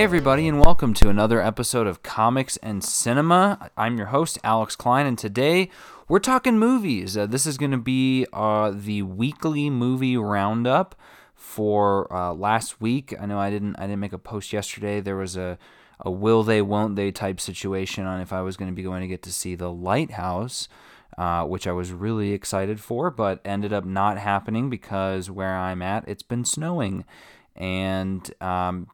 Hey, everybody, and welcome to another episode of Comics and Cinema. I'm your host, Alex Klein, and today we're talking movies. Uh, this is going to be uh, the weekly movie roundup for uh, last week. I know I didn't I didn't make a post yesterday. There was a a will they won't they type situation on if I was going to be going to get to see the Lighthouse. Uh, which I was really excited for, but ended up not happening because where I'm at, it's been snowing. And um,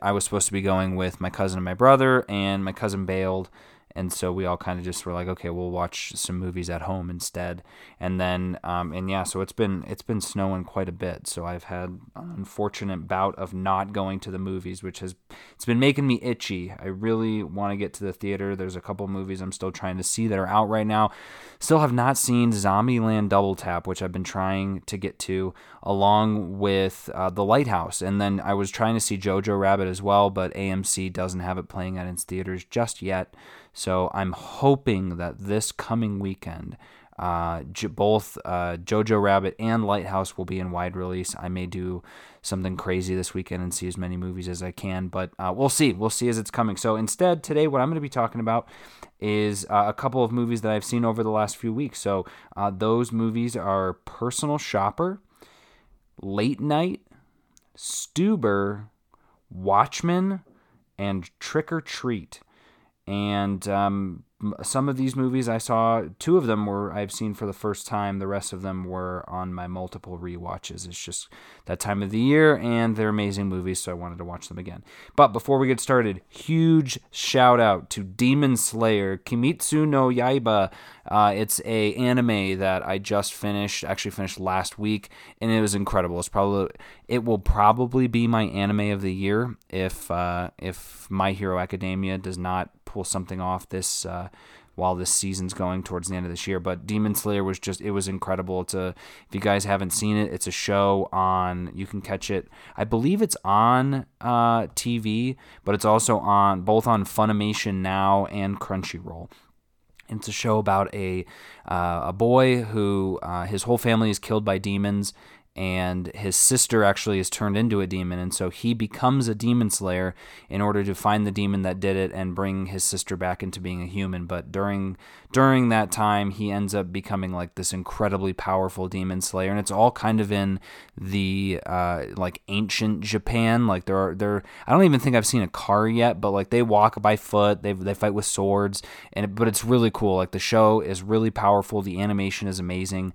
I was supposed to be going with my cousin and my brother, and my cousin bailed and so we all kind of just were like okay we'll watch some movies at home instead. And then um, and yeah so it's been it's been snowing quite a bit. So i've had an unfortunate bout of not going to the movies which has it's been making me itchy. I really want to get to the theater. There's a couple movies i'm still trying to see that are out right now. Still have not seen zombieland double tap which i've been trying to get to along with uh, the lighthouse. And then i was trying to see jojo rabbit as well but amc doesn't have it playing at its theaters just yet so I'm hoping that this coming weekend, uh, both uh, Jojo Rabbit and Lighthouse will be in wide release. I may do something crazy this weekend and see as many movies as I can, but uh, we'll see. We'll see as it's coming. So instead, today, what I'm going to be talking about is uh, a couple of movies that I've seen over the last few weeks. So uh, those movies are Personal Shopper, Late Night, Stuber, Watchmen, and Trick or Treat and um, some of these movies I saw, two of them were I've seen for the first time. The rest of them were on my multiple re-watches. It's just that time of the year, and they're amazing movies, so I wanted to watch them again. But before we get started, huge shout out to Demon Slayer Kimetsu no Yaiba. Uh, it's a anime that I just finished, actually finished last week, and it was incredible. It's probably it will probably be my anime of the year if uh, if My Hero Academia does not pull something off this uh, while this season's going towards the end of this year. But Demon Slayer was just it was incredible. It's a if you guys haven't seen it, it's a show on you can catch it. I believe it's on uh, TV, but it's also on both on Funimation now and Crunchyroll. It's a show about a uh, a boy who uh, his whole family is killed by demons, and his sister actually is turned into a demon and so he becomes a demon slayer in order to find the demon that did it and bring his sister back into being a human. But during during that time he ends up becoming like this incredibly powerful demon slayer and it's all kind of in the uh, like ancient japan. Like there are there i don't even think i've seen a car yet but like they walk by foot they, they fight with swords and but it's really cool. Like the show is really powerful the animation is amazing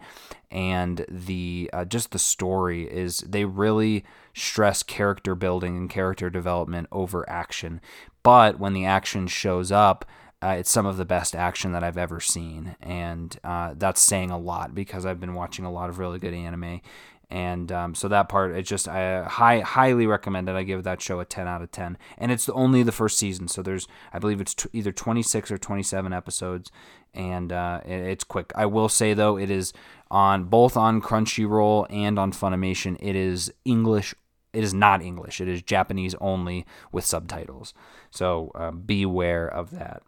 and the uh, just the story is they really stress character building and character development over action. But when the action shows up, uh, it's some of the best action that I've ever seen, and uh, that's saying a lot because I've been watching a lot of really good anime, and um, so that part it's just I high, highly recommend it. I give that show a 10 out of 10, and it's only the first season, so there's I believe it's t- either 26 or 27 episodes, and uh, it, it's quick. I will say though, it is on both on Crunchyroll and on Funimation. It is English. It is not English. It is Japanese only with subtitles. So uh, beware of that.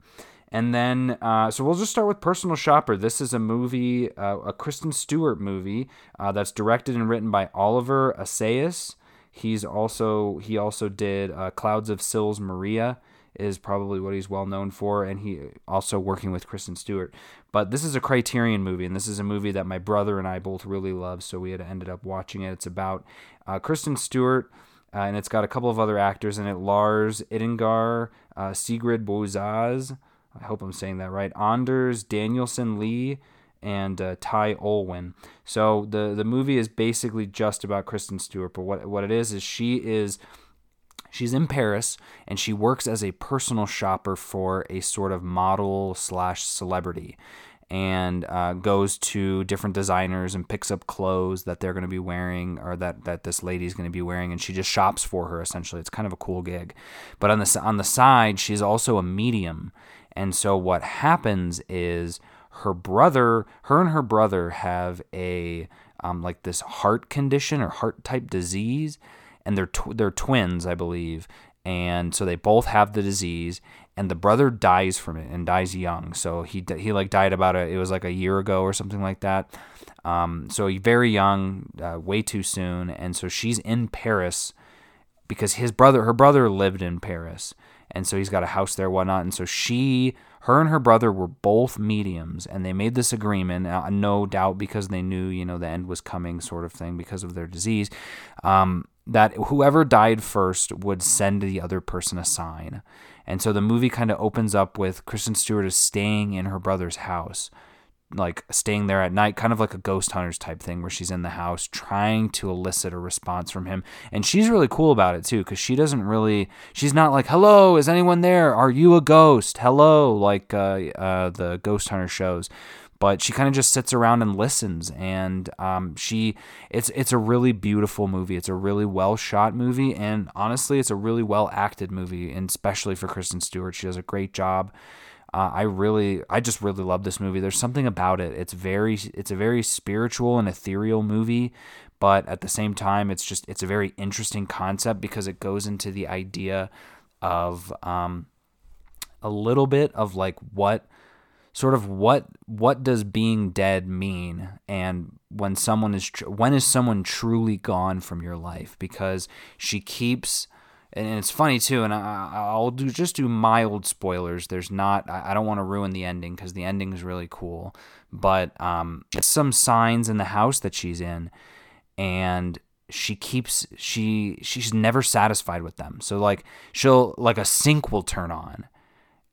And then, uh, so we'll just start with Personal Shopper. This is a movie, uh, a Kristen Stewart movie uh, that's directed and written by Oliver Assayas. He's also he also did uh, Clouds of Sils Maria is probably what he's well known for, and he also working with Kristen Stewart. But this is a Criterion movie, and this is a movie that my brother and I both really love, so we had ended up watching it. It's about uh, Kristen Stewart. Uh, and it's got a couple of other actors in it Lars Eidinger, Sigrid Bouaziz, I hope I'm saying that right, Anders Danielsen Lie and uh, Ty Olwin. So the, the movie is basically just about Kristen Stewart, but what, what it is is she is She's in Paris and she works as a personal shopper for a sort of model slash celebrity and uh, goes to different designers and picks up clothes that they're going to be wearing or that, that this lady's going to be wearing and she just shops for her essentially it's kind of a cool gig but on the on the side she's also a medium and so what happens is her brother her and her brother have a um, like this heart condition or heart type disease and they're tw- they're twins, I believe, and so they both have the disease. And the brother dies from it and dies young. So he he like died about a it was like a year ago or something like that. Um, so very young, uh, way too soon. And so she's in Paris because his brother, her brother lived in Paris, and so he's got a house there, whatnot. And so she, her and her brother were both mediums, and they made this agreement, uh, no doubt because they knew, you know, the end was coming, sort of thing, because of their disease, um, that whoever died first would send the other person a sign. And so the movie kind of opens up with Kristen Stewart is staying in her brother's house like staying there at night, kind of like a ghost hunters type thing where she's in the house trying to elicit a response from him. And she's really cool about it too, because she doesn't really, she's not like, hello, is anyone there? Are you a ghost? Hello, like uh, uh, the ghost hunter shows. But she kind of just sits around and listens, and um, she it's it's a really beautiful movie. It's a really well shot movie, and honestly, it's a really well acted movie, and especially for Kristen Stewart, she does a great job. Uh, I really, I just really love this movie. There's something about it. It's very, it's a very spiritual and ethereal movie, but at the same time, it's just, it's a very interesting concept because it goes into the idea of um, a little bit of like what, sort of what, what does being dead mean, and when someone is, tr- when is someone truly gone from your life? Because she keeps and it's funny too and I, will do just do mild spoilers. There's not i don't want to ruin the ending because the ending is really cool. But um it's some signs in the house that she's in and she keeps she she's never satisfied with them. So like she'll like a sink will turn on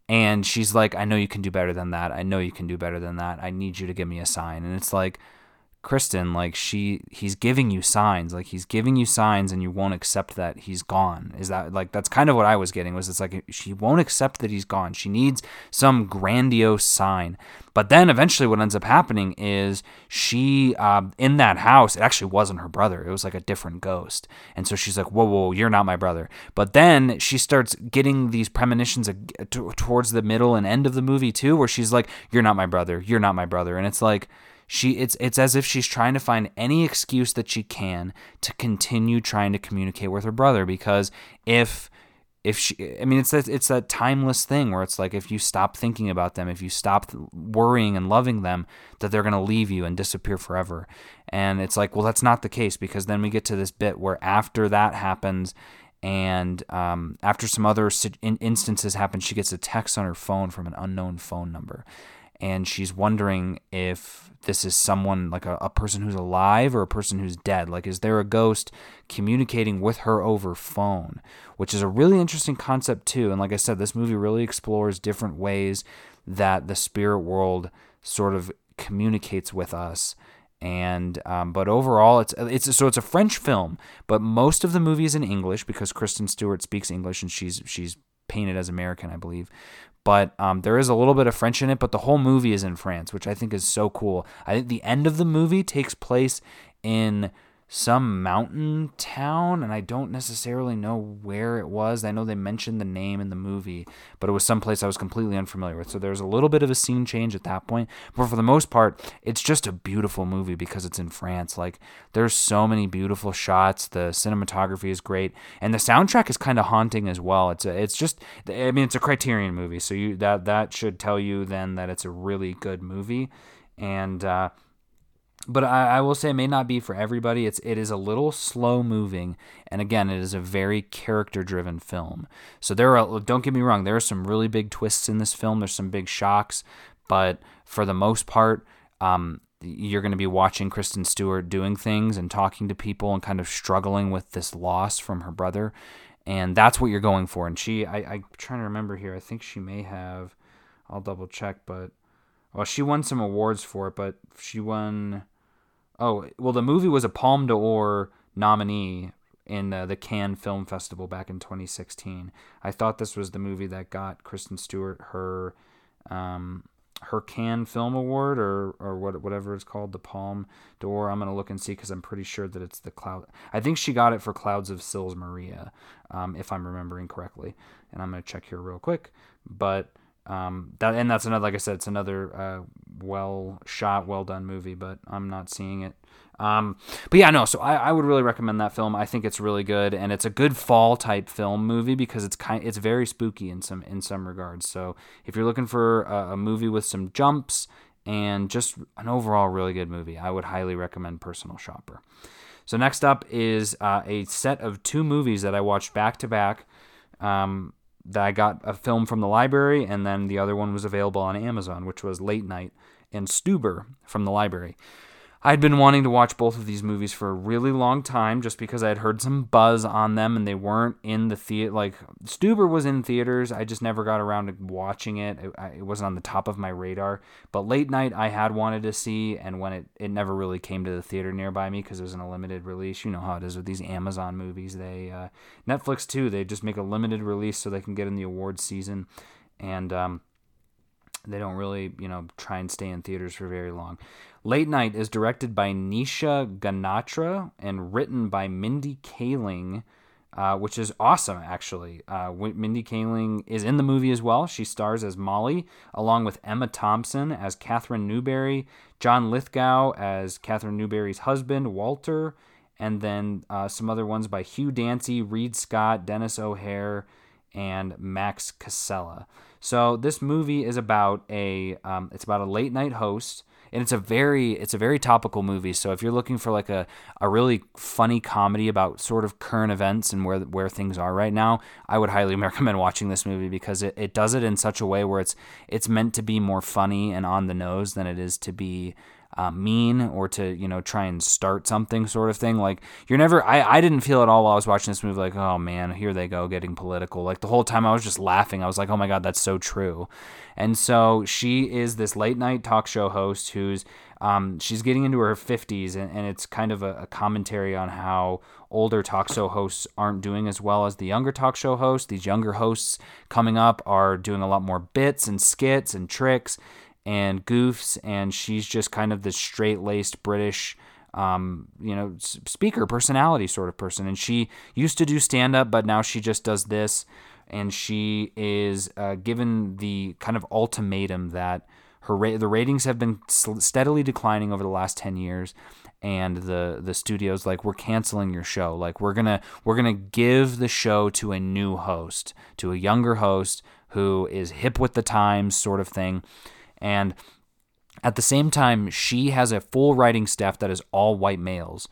and she's like i know you can do better than that. I know you can do better than that. I need you to give me a sign. And it's like Kristen, like she he's giving you signs, like he's giving you signs and you won't accept that he's gone. Is that like that's kind of what I was getting was it's like she won't accept that he's gone. She needs some grandiose sign. But then eventually what ends up happening is she uh, in that house, it actually wasn't her brother. It was like a different ghost. And so she's like, whoa, whoa, you're not my brother. But then she starts getting these premonitions towards the middle and end of the movie too, where she's like, you're not my brother. You're not my brother. And it's like, she it's it's as if she's trying to find any excuse that she can to continue trying to communicate with her brother because if if she i mean it's that it's that timeless thing where it's like if you stop thinking about them if you stop worrying and loving them that they're going to leave you and disappear forever. And it's like well that's not the case because then we get to this bit where after that happens and um, after some other instances happen she gets a text on her phone from an unknown phone number and she's wondering if this is someone like a, a person who's alive or a person who's dead. Like, is there a ghost communicating with her over phone? Which is a really interesting concept, too. And like I said, this movie really explores different ways that the spirit world sort of communicates with us and um, but overall it's it's so it's a French film, but most of the movie is in English because Kristen Stewart speaks English and she's she's painted as American, I believe but um, there is a little bit of French in it. But the whole movie is in France, which I think is so cool. I think the end of the movie takes place in some mountain town, and I don't necessarily know where it was. I know they mentioned the name in the movie, but it was someplace I was completely unfamiliar with. So there's a little bit of a scene change at that point. But for the most part, it's just a beautiful movie because it's in France. Like there's so many beautiful shots. The cinematography is great, and the soundtrack is kind of haunting as well. It's a, it's just I mean it's a Criterion movie, so you that that should tell you then that it's a really good movie, and. Uh, but I, I, will say it may not be for everybody. It's it is a little slow moving, and again, it is a very character driven film. So there are don't get me wrong, there are some really big twists in this film. There's some big shocks, but for the most part, um, you're going to be watching Kristen Stewart doing things and talking to people and kind of struggling with this loss from her brother, and that's what you're going for. And she, I, I'm trying to remember here. I think she may have. I'll double check, but well, she won some awards for it, but she won Oh, well, the movie was a Palme d'Or nominee in uh, the Cannes Film Festival back in 2016. I thought this was the movie that got Kristen Stewart her um, her Cannes Film Award or or what whatever it's called, the Palme d'Or. I'm gonna look and see because I'm pretty sure that it's the Cloud. I think she got it for Clouds of Sils Maria, um, if I'm remembering correctly. And I'm gonna check here real quick, but. Um, that and that's another, like I said, it's another uh, well shot, well done movie, but I'm not seeing it. Um, but yeah, no. So I, I would really recommend that film. I think it's really good, and it's a good fall type film movie because it's kind, it's very spooky in some in some regards. So if you're looking for a, a movie with some jumps and just an overall really good movie, I would highly recommend Personal Shopper. So next up is uh, a set of two movies that I watched back to back. Um, that I got a film from the library, and then the other one was available on Amazon, which was Late Night and Stuber from the library. I'd been wanting to watch both of these movies for a really long time just because I had heard some buzz on them and they weren't in the theater. Like, Stuber was in theaters. I just never got around to watching it. It, it wasn't on the top of my radar. But Late Night, I had wanted to see, and when it, it never really came to the theater nearby me because it was in a limited release. You know how it is with these Amazon movies. They, uh, Netflix too, they just make a limited release so they can get in the awards season. And, um, they don't really, you know, try and stay in theaters for very long. Late Night is directed by Nisha Ganatra and written by Mindy Kaling, uh, which is awesome, actually. Uh, Mindy Kaling is in the movie as well. She stars as Molly, along with Emma Thompson as Katherine Newbury, John Lithgow as Katherine Newbury's husband, Walter, and then uh, some other ones by Hugh Dancy, Reid Scott, Denis O'Hare, and Max Casella. So this movie is about a um, it's about a late night host and it's a very it's a very topical movie. So if you're looking for like a, a really funny comedy about sort of current events and where where things are right now i would highly recommend watching this movie because it, it does it in such a way where it's it's meant to be more funny and on the nose than it is to be uh, mean or to you know try and start something sort of thing. Like you're never I, I didn't feel at all while i was watching this movie like oh man here they go getting political. Like the whole time i was just laughing. I was like oh my god that's so true. And so she is this late night talk show host who's um, she's getting into her 50s and, and it's kind of a, a commentary on how older talk show hosts aren't doing as well as the younger talk show hosts. These younger hosts coming up are doing a lot more bits and skits and tricks and goofs, and she's just kind of this straight laced British. Um, you know, speaker personality sort of person. And she used to do stand up, but now she just does this. And she is uh, given the kind of ultimatum that her ra- the ratings have been steadily declining over the last 10 years and the the studios like we're canceling your show like we're gonna we're gonna give the show to a new host to a younger host who is hip with the times sort of thing and at the same time, she has a full writing staff that is all white males.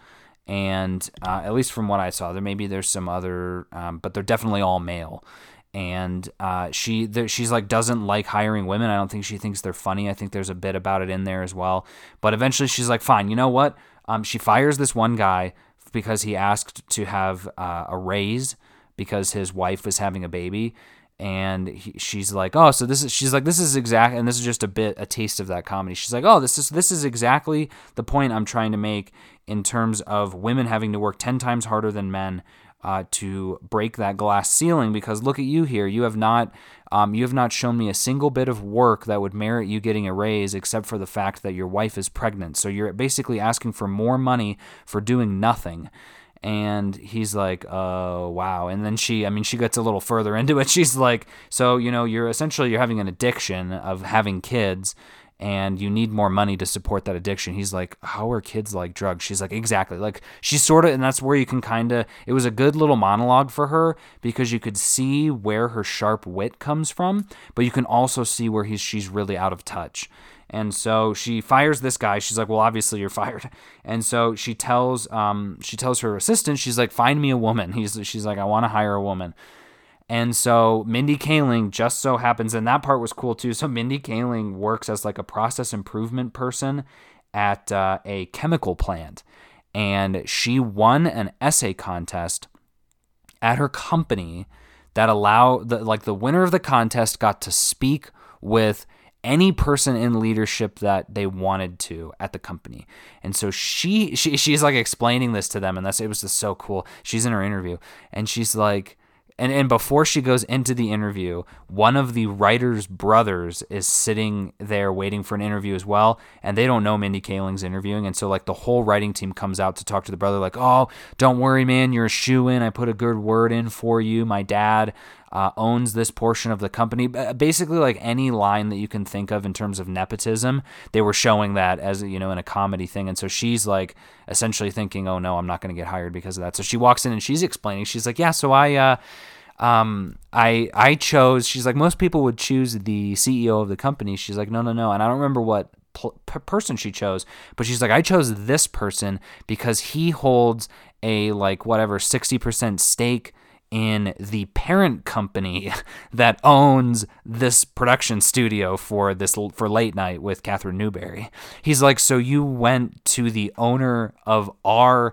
And uh, at least from what I saw, there maybe there's some other, um, but they're definitely all male. And uh, she she's like doesn't like hiring women. I don't think she thinks they're funny. I think there's a bit about it in there as well. But eventually, she's like, fine. You know what? Um, she fires this one guy because he asked to have uh, a raise because his wife was having a baby and he, she's like, "Oh, so this is." She's like, "This is exact," and this is just a bit a taste of that comedy. She's like, "Oh, this is this is exactly the point I'm trying to make in terms of women having to work ten times harder than men." Uh, to break that glass ceiling because look at you here you have not um, you have not shown me a single bit of work that would merit you getting a raise except for the fact that your wife is pregnant so you're basically asking for more money for doing nothing and he's like, "Oh, wow." And then she, I mean, she gets a little further into it. She's like, "So, you know, you're essentially you're having an addiction of having kids." And you need more money to support that addiction. He's like, How are kids like drugs? She's like, Exactly. Like, she's sort of, and that's where you can kind of, it was a good little monologue for her because you could see where her sharp wit comes from, but you can also see where he's, she's really out of touch. And so she fires this guy. She's like, "Well, obviously you're fired." And so she tells um, she tells her assistant, she's like, "Find me a woman." He's she's like, "I want to hire a woman." And so Mindy Kaling just so happens, and that part was cool too. So Mindy Kaling works as like a process improvement person at uh, a chemical plant, and she won an essay contest at her company that allow the like the winner of the contest got to speak with any person in leadership that they wanted to at the company. And so she, she she's like explaining this to them and that's it was just so cool. She's in her interview and she's like and and before she goes into the interview, one of the writer's brothers is sitting there waiting for an interview as well, and they don't know Mindy Kaling's interviewing, and so like the whole writing team comes out to talk to the brother, like, "Oh, don't worry, man, you're a shoe in. I put a good word in for you. My dad uh, owns this portion of the company. Basically, like any line that you can think of in terms of nepotism, they were showing that as you know in a comedy thing, and so she's like essentially thinking, "Oh no, I'm not going to get hired because of that." So she walks in and she's explaining. She's like, "Yeah, so I." Uh, um, I I chose. She's like most people would choose the CEO of the company. She's like, no, no, no. And I don't remember what pl- person she chose, but she's like, I chose this person because he holds a like whatever 60% stake in the parent company that owns this production studio for this for late night with Katherine Newbury. He's like, so you went to the owner of our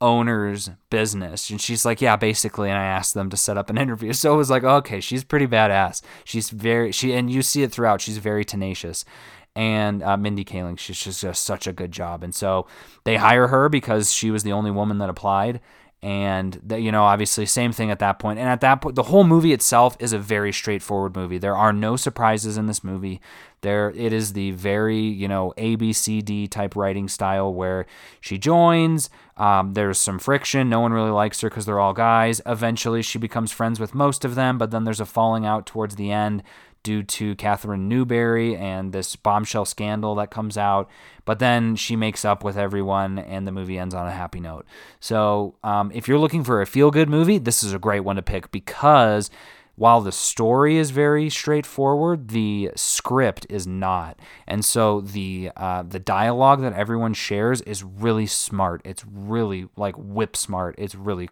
owner's business and she's like yeah basically and i asked them to set up an interview so it was like okay she's pretty badass she's very she and you see it throughout she's very tenacious and uh, Mindy Kaling. She's just, just such a good job. And so they hire her because she was the only woman that applied. And that you know, obviously, same thing at that point. And at that point, the whole movie itself is a very straightforward movie. There are no surprises in this movie. There, it is the very you know A B C D type writing style where she joins. Um, there's some friction. No one really likes her because they're all guys. Eventually, she becomes friends with most of them, but then there's a falling out towards the end due to Katherine Newbury and this bombshell scandal that comes out. But then she makes up with everyone, and the movie ends on a happy note. So, um, if you're looking for a feel good movie, this is a great one to pick because while the story is very straightforward, the script is not, and so the uh, the dialogue that everyone shares is really smart. It's really like whip smart. It's really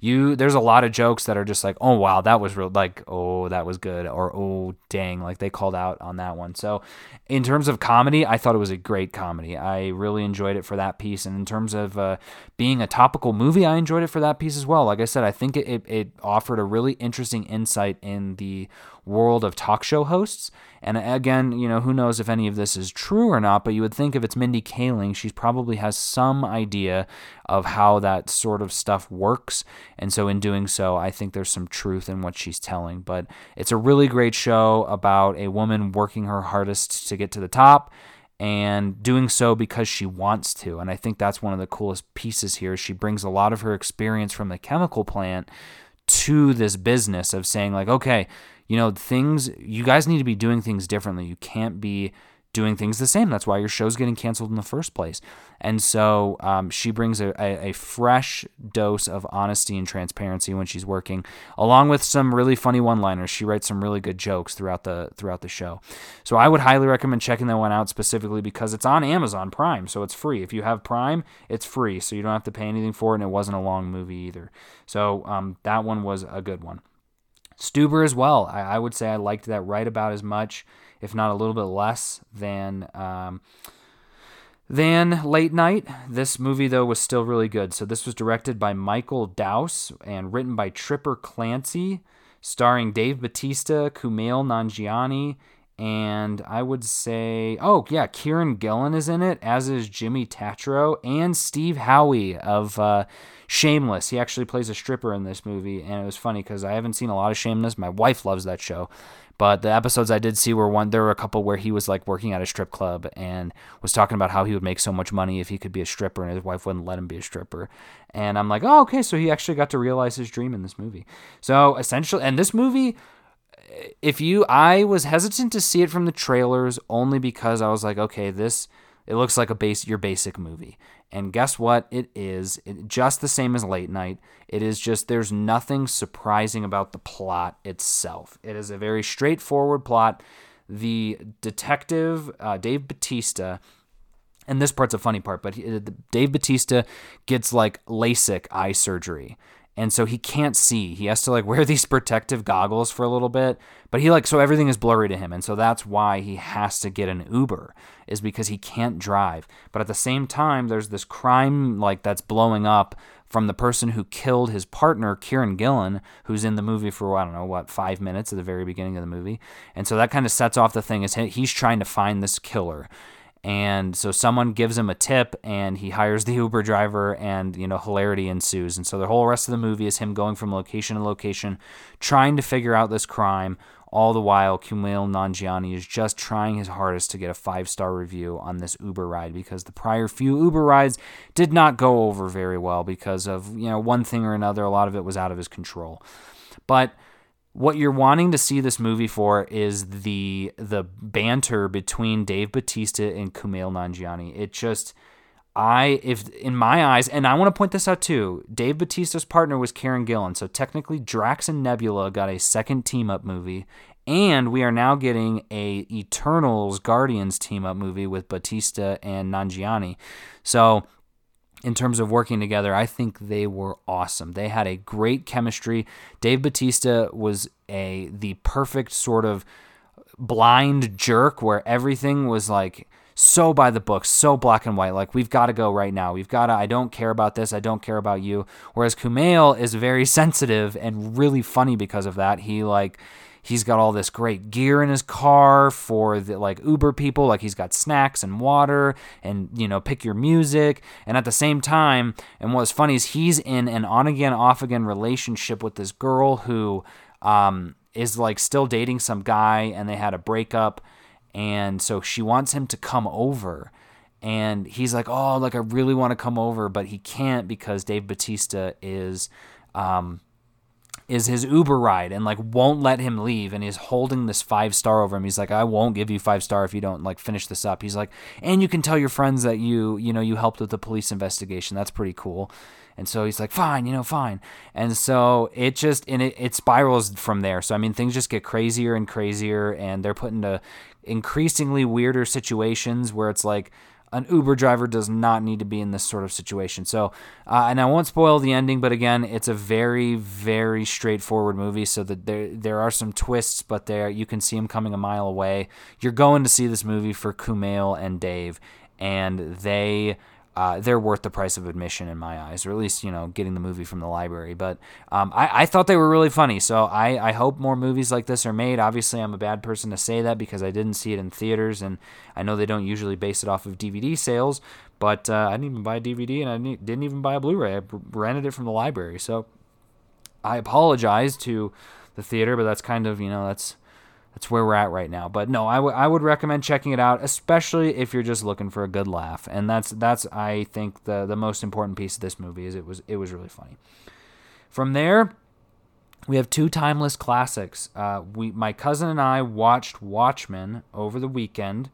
you there's a lot of jokes that are just like oh wow that was real like oh that was good or oh dang like they called out on that one. So in terms of comedy i thought it was a great comedy. I really enjoyed it for that piece and in terms of uh, being a topical movie i enjoyed it for that piece as well. Like i said i think it, it, it offered a really interesting insight in the world of talk show hosts. And again, you know, who knows if any of this is true or not, but you would think if it's Mindy Kaling, she probably has some idea of how that sort of stuff works. And so in doing so, I think there's some truth in what she's telling. But it's a really great show about a woman working her hardest to get to the top and doing so because she wants to. And I think that's one of the coolest pieces here. She brings a lot of her experience from the chemical plant to this business of saying like, okay, you know, things, you guys need to be doing things differently. You can't be doing things the same. That's why your show's getting canceled in the first place. And so um, she brings a, a, a, fresh dose of honesty and transparency when she's working, along with some really funny one-liners. She writes some really good jokes throughout the throughout the show. So I would highly recommend checking that one out specifically because it's on Amazon Prime, so it's free. If you have Prime, it's free, so you don't have to pay anything for it, and it wasn't a long movie either. So um, that one was a good one. Stuber as well. I, I, would say I liked that right about as much, if not a little bit less than um, than Late Night. This movie though was still really good. So this was directed by Michael Dowse and written by Tripper Clancy, starring Dave Batista, Kumail Nanjiani, and I would say, oh yeah, Karen Gillan is in it, as is Jimmy Tatro and Steve Howey of uh, Shameless. He actually plays a stripper in this movie, and it was funny because I haven't seen a lot of Shameless. My wife loves that show, but the episodes I did see were one. There were a couple where he was like working at a strip club and was talking about how he would make so much money if he could be a stripper, and his wife wouldn't let him be a stripper. And I'm like, oh okay, so he actually got to realize his dream in this movie. So essentially, and this movie if you I was hesitant to see it from the trailers only because I was like, okay, this it looks like a base your basic movie. And guess what? It is it, just the same as Late Night. It is just there's nothing surprising about the plot itself. It is a very straightforward plot. The detective uh, Dave Batista and this part's a funny part, but he, Dave Batista gets like LASIK eye surgery and so he can't see. He has to like wear these protective goggles for a little bit, but he like so everything is blurry to him, and so that's why he has to get an Uber is because he can't drive. But at the same time, there's this crime like that's blowing up from the person who killed his partner, Karen Gillan, who's in the movie for I don't know what five minutes at the very beginning of the movie, and so that kind of sets off the thing is he's trying to find this killer and so someone gives him a tip and he hires the Uber driver and you know hilarity ensues. And so the whole rest of the movie is him going from location to location trying to figure out this crime all the while Kumail Nanjiani is just trying his hardest to get a five-star review on this Uber ride because the prior few Uber rides did not go over very well because of you know one thing or another a lot of it was out of his control. But what you're wanting to see this movie for is the the banter between Dave Batista and Kumail Nanjiani. It just I if in my eyes, and I want to point this out too, Dave Batista's partner was Karen Gillan, so technically Drax and Nebula got a second team up movie, And we are now getting a Eternals Guardians team up movie with Batista and Nanjiani. So in terms of working together, I think they were awesome. They had a great chemistry. Dave Batista was a the perfect sort of blind jerk where everything was like so by the book, so black and white. Like we've got to go right now. We've got to. I don't care about this. I don't care about you. Whereas Kumail is very sensitive and really funny because of that. He like he's got all this great gear in his car for the like Uber people. Like he's got snacks and water and you know pick your music. And at the same time, and what's funny is he's in an on again off again relationship with this girl who um, is like still dating some guy, and they had a breakup and so she wants him to come over. And he's like, oh, like I really want to come over, but he can't because Dave Batista is, um, is his Uber ride and like won't let him leave and he's holding this five star over him. He's like, I won't give you five star if you don't like finish this up. He's like, and you can tell your friends that you, you know, you helped with the police investigation. That's pretty cool. And so he's like, fine, you know, fine. And so it just, and it, it spirals from there. So, I mean, things just get crazier and crazier and they're put into increasingly weirder situations where it's like an Uber driver does not need to be in this sort of situation. So, uh, and I won't spoil the ending, but again, it's a very, very straightforward movie. So that there there are some twists, but there you can see them coming a mile away. You're going to see this movie for Kumail and Dave, and they uh, they're worth the price of admission in my eyes, or at least you know getting the movie from the library. But um, I, I thought they were really funny, so I, I hope more movies like this are made. Obviously, I'm a bad person to say that because I didn't see it in theaters, and I know they don't usually base it off of DVD sales. But uh, I didn't even buy a DVD, and I didn't even buy a Blu-ray. I rented it from the library, so I apologize to the theater, but that's kind of you know that's that's where we're at right now. But no, I, w- I would recommend checking it out, especially if you're just looking for a good laugh. And that's that's I think the the most important piece of this movie is it was it was really funny. From there, we have two timeless classics. Uh, we my cousin and I watched Watchmen over the weekend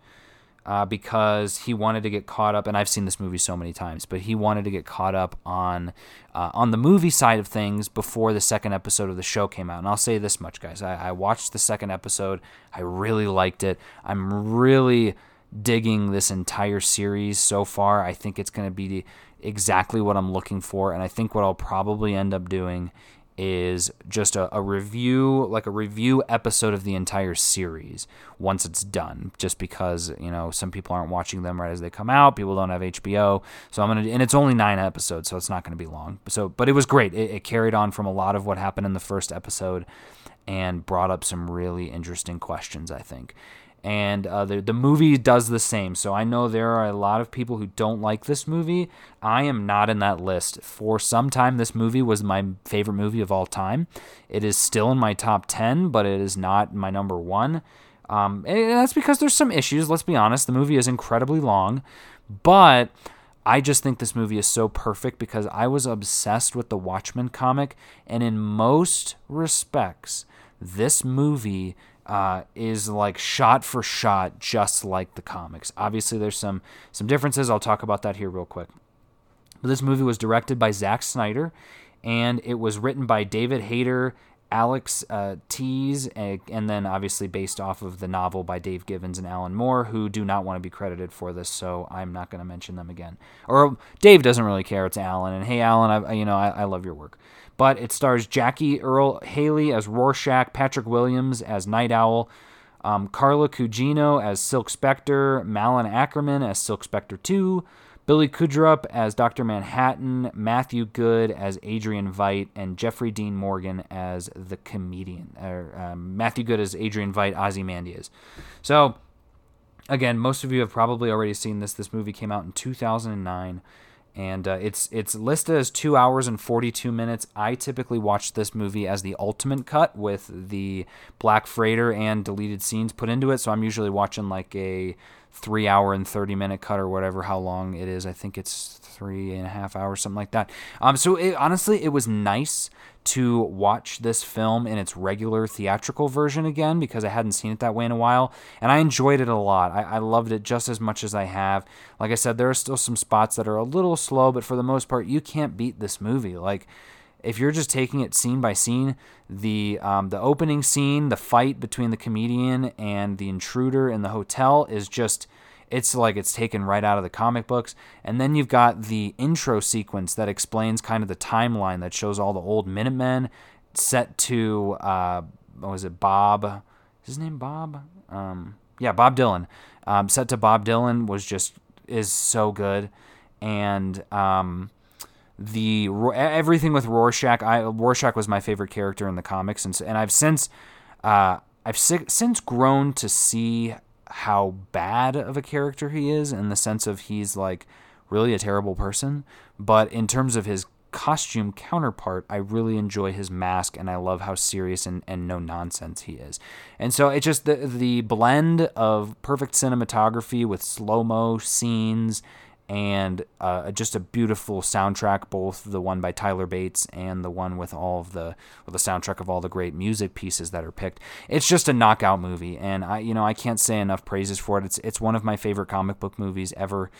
uh, because he wanted to get caught up, and I've seen this movie so many times, but he wanted to get caught up on uh, on the movie side of things before the second episode of the show came out. And I'll say this much, guys: I, I watched the second episode, I really liked it. I'm really digging this entire series so far. I think it's going to be exactly what I'm looking for, and I think what I'll probably end up doing is just a, a, review, like a review episode of the entire series once it's done. Just because you know some people aren't watching them right as they come out, people don't have HBO, so I'm gonna. And it's only nine episodes, so it's not gonna be long. So, but it was great. It, it carried on from a lot of what happened in the first episode, and brought up some really interesting questions. I think and uh, the the movie does the same. So I know there are a lot of people who don't like this movie. I am not in that list. For some time, this movie was my favorite movie of all time. It is still in my top ten, but it is not my number one. Um, and that's because there's some issues. Let's be honest. The movie is incredibly long, but I just think this movie is so perfect because I was obsessed with the Watchmen comic, and in most respects, this movie uh, is like shot for shot just like the comics. Obviously, there's some some differences. I'll talk about that here real quick. But this movie was directed by Zack Snyder, and it was written by David Hayter, Alex uh, Tse, and, and then obviously based off of the novel by Dave Gibbons and Alan Moore, who do not want to be credited for this, so I'm not going to mention them again. Or Dave doesn't really care. It's Alan, and hey, Alan, I, you know I, I love your work but it stars Jackie Earle Haley as Rorschach, Patrick Williams as Nite Owl, um, Carla Gugino as Silk Spectre, Malin Akerman as Silk Spectre 2, Billy Crudup as Dr. Manhattan, Matthew Good as Adrian Veidt, and Jeffrey Dean Morgan as the comedian. Or, um, Matthew Good as Adrian Veidt, Ozymandias. So, again, most of you have probably already seen this. This movie came out in 2009 and uh, it's it's listed as two hours and 42 minutes. I typically watch this movie as the ultimate cut with the black freighter and deleted scenes put into it. So I'm usually watching like a three hour and 30 minute cut or whatever how long it is. I think it's three and a half hours, something like that. Um, so it, honestly, it was nice to watch this film in its regular theatrical version again because I hadn't seen it that way in a while. And I enjoyed it a lot. I, I loved it just as much as I have. Like I said, there are still some spots that are a little slow, but for the most part, you can't beat this movie. Like, if you're just taking it scene by scene, the um, the opening scene, the fight between the comedian and the intruder in the hotel is just it's like it's taken right out of the comic books. And then you've got the intro sequence that explains kind of the timeline that shows all the old Minutemen set to uh, what was it, Bob? Is his name Bob? Um, yeah, Bob Dylan. Um, set to Bob Dylan was just is so good, and um, the everything with Rorschach. I Rorschach was my favorite character in the comics, and and I've since uh, I've since grown to see how bad of a character he is in the sense of he's like really a terrible person, but in terms of his costume counterpart, I really enjoy his mask and I love how serious and, and no nonsense he is. And so it's just the the blend of perfect cinematography with slow mo scenes and uh, just a beautiful soundtrack, both the one by Tyler Bates and the one with all of the the soundtrack of all the great music pieces that are picked. It's just a knockout movie, and I you know I can't say enough praises for it. It's it's one of my favorite comic book movies ever,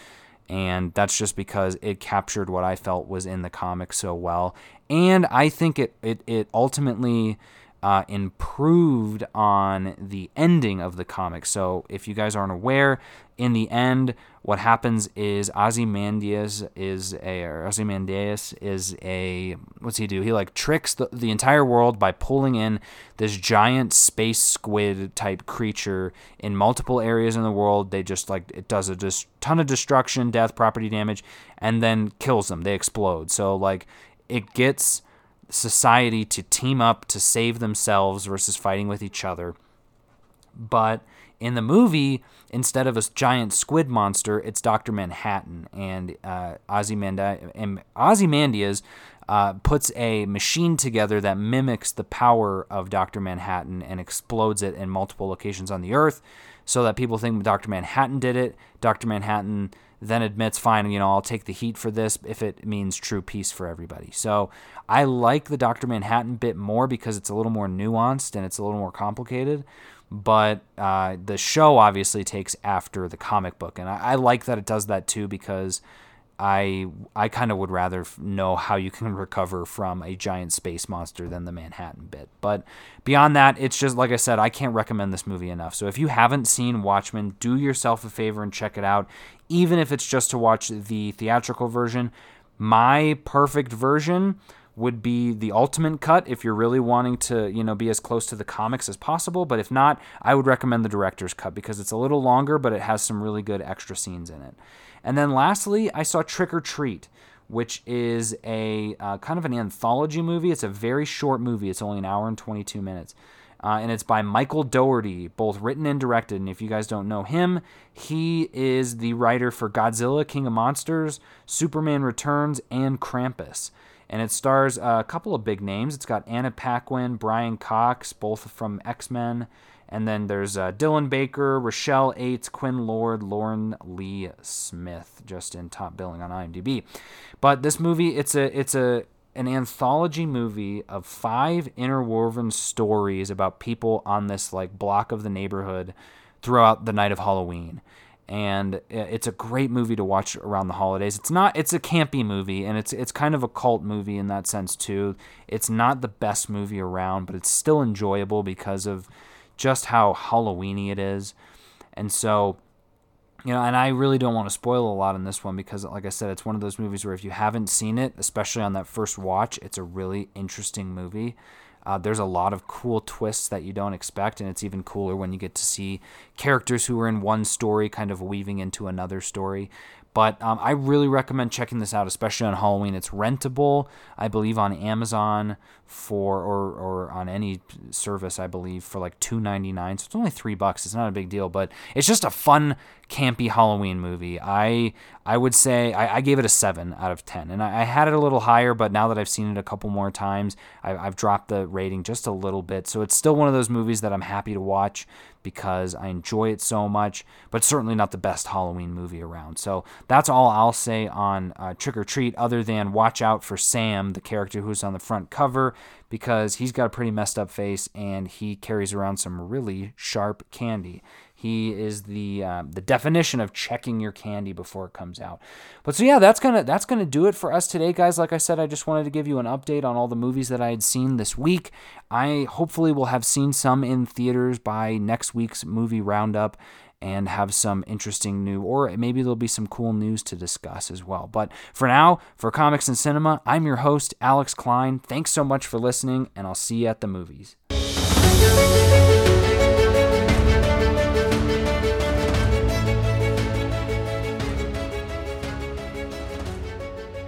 and that's just because it captured what I felt was in the comic so well, and I think it it it ultimately uh, improved on the ending of the comic. So, if you guys aren't aware, in the end, what happens is Ozymandias is a Ozymandias is a what's he do? He like tricks the, the entire world by pulling in this giant space squid type creature in multiple areas in the world. They just like it does a just ton of destruction, death, property damage, and then kills them. They explode. So like it gets society to team up to save themselves versus fighting with each other. But in the movie, instead of a giant squid monster, it's Dr. Manhattan. And uh, Ozymandias uh, puts a machine together that mimics the power of Dr. Manhattan and explodes it in multiple locations on the Earth so that people think Dr. Manhattan did it. Dr. Manhattan then admits, fine, you know, I'll take the heat for this if it means true peace for everybody. So I like the Dr. Manhattan bit more because it's a little more nuanced and it's a little more complicated. But uh, the show obviously takes after the comic book. And I, I like that it does that too because I I kind of would rather know how you can recover from a giant space monster than the Manhattan bit. But beyond that, it's just like I said, I can't recommend this movie enough. So if you haven't seen Watchmen, do yourself a favor and check it out, even if it's just to watch the theatrical version. My perfect version would be the ultimate cut if you're really wanting to, you know, be as close to the comics as possible, but if not, I would recommend the director's cut because it's a little longer but it has some really good extra scenes in it. And then lastly, I saw Trick or Treat, which is a uh, kind of an anthology movie. It's a very short movie. It's only an hour and 22 minutes. Uh, and it's by Michael Dougherty, both written and directed. And if you guys don't know him, he is the writer for Godzilla, King of Monsters, Superman Returns, and Krampus. And it stars a couple of big names. It's got Anna Paquin, Brian Cox, both from X Men, and then there's uh, Dylan Baker, Rochelle Aytes, Quinn Lord, Lauren Lee Smith, just in top billing on IMDb. But this movie, it's a it's a an anthology movie of five interwoven stories about people on this like block of the neighborhood throughout the night of Halloween. And it's a great movie to watch around the holidays. It's not it's a campy movie and it's it's kind of a cult movie in that sense too. It's not the best movie around, but it's still enjoyable because of just how Halloweeny it is. And so, you know, and I really don't want to spoil a lot in this one because, like I said, it's one of those movies where if you haven't seen it, especially on that first watch, it's a really interesting movie. Uh, there's a lot of cool twists that you don't expect, and it's even cooler when you get to see characters who are in one story kind of weaving into another story. But um, I really recommend checking this out, especially on Halloween. It's rentable, I believe, on Amazon for or or on any service, I believe, for like two ninety nine. So it's only three bucks. It's not a big deal, but it's just a fun, campy Halloween movie. I I would say I, I gave it a seven out of ten, and I, I, had it a little higher, but now that I've seen it a couple more times, I, I've dropped the rating just a little bit. So it's still one of those movies that I'm happy to watch because I enjoy it so much, but certainly not the best Halloween movie around. So that's all I'll say on uh, Trick or Treat, other than watch out for Sam, the character who's on the front cover, because he's got a pretty messed up face and he carries around some really sharp candy. He is the uh, the definition of checking your candy before it comes out. But so yeah, that's gonna that's gonna do it for us today, guys. Like I said, I just wanted to give you an update on all the movies that I had seen this week. I hopefully will have seen some in theaters by next week's movie roundup and have some interesting new, or maybe there'll be some cool news to discuss as well. But for now, for Comics and Cinema, I'm your host, Alex Klein. Thanks so much for listening, and I'll see you at the movies.